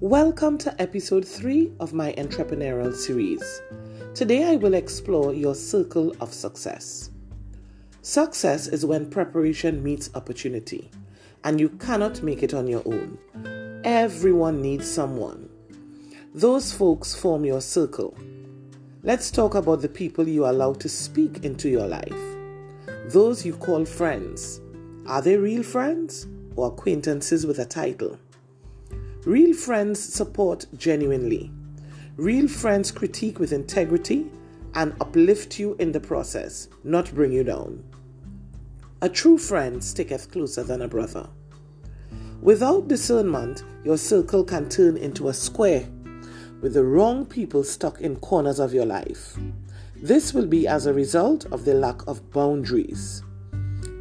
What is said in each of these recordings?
Welcome to episode 3 of my entrepreneurial series. Today I will explore your circle of success. Success is when preparation meets opportunity, and you cannot make it on your own. Everyone needs someone. Those folks form your circle. Let's talk about the people you allow to speak into your life. Those you call friends. Are they real friends or acquaintances with a title? Real friends support genuinely. Real friends critique with integrity and uplift you in the process, not bring you down. A true friend sticketh closer than a brother. Without discernment, your circle can turn into a square with the wrong people stuck in corners of your life. This will be as a result of the lack of boundaries.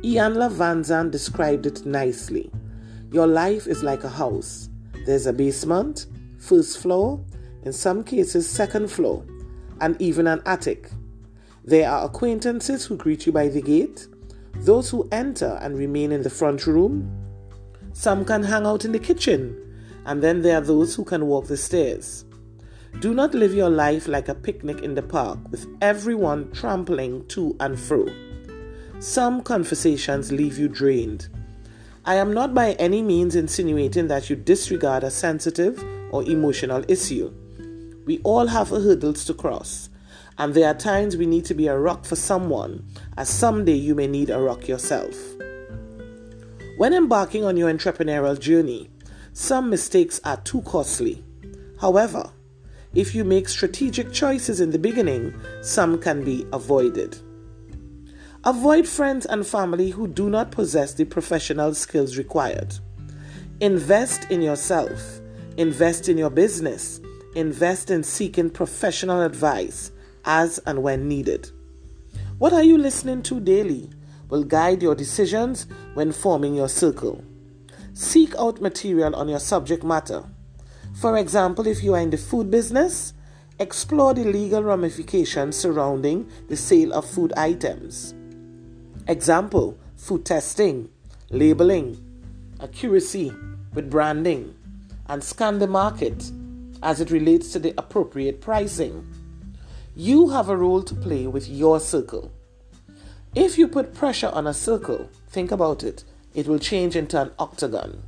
Iyanla Vanzant described it nicely. Your life is like a house. There's a basement, first floor, in some cases, second floor, and even an attic. There are acquaintances who greet you by the gate, those who enter and remain in the front room. Some can hang out in the kitchen, and then there are those who can walk the stairs. Do not live your life like a picnic in the park with everyone trampling to and fro. Some conversations leave you drained. I am not by any means insinuating that you disregard a sensitive or emotional issue. We all have hurdles to cross, and there are times we need to be a rock for someone, as someday you may need a rock yourself. When embarking on your entrepreneurial journey, some mistakes are too costly. However, if you make strategic choices in the beginning, some can be avoided. Avoid friends and family who do not possess the professional skills required. Invest in yourself, invest in your business, invest in seeking professional advice as and when needed. What are you listening to daily will guide your decisions when forming your circle. Seek out material on your subject matter for example, if you are in the food business, explore the legal ramifications surrounding the sale of food items. Example food testing, labeling, accuracy with branding, and scan the market as it relates to the appropriate pricing. You have a role to play with your circle. If you put pressure on a circle, think about it, it will change into an octagon.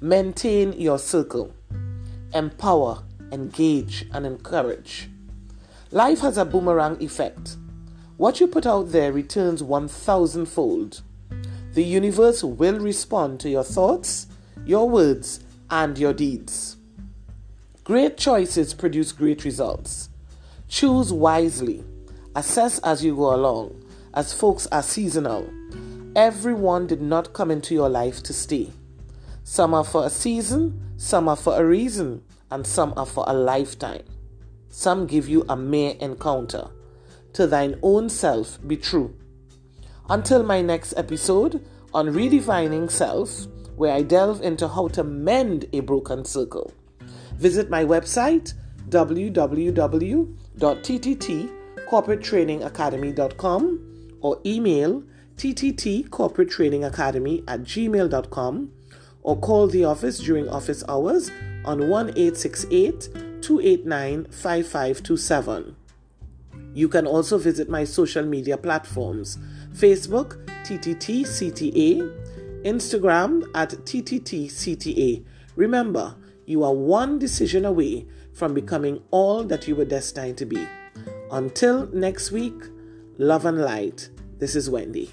Maintain your circle empower, engage, and encourage. Life has a boomerang effect. What you put out there returns 1,000 fold. The universe will respond to your thoughts, your words, and your deeds. Great choices produce great results. Choose wisely. Assess as you go along, as folks are seasonal. Everyone did not come into your life to stay. Some are for a season, some are for a reason, and some are for a lifetime. Some give you a mere encounter. To thine own self be true. Until my next episode on redefining self, where I delve into how to mend a broken circle. Visit my website www.tttcorporatetrainingacademy.com or email tttcorporatetrainingacademy at gmail.com or call the office during office hours on 1 289 5527. You can also visit my social media platforms Facebook, TTTCTA, Instagram at TTTCTA. Remember, you are one decision away from becoming all that you were destined to be. Until next week, love and light. This is Wendy.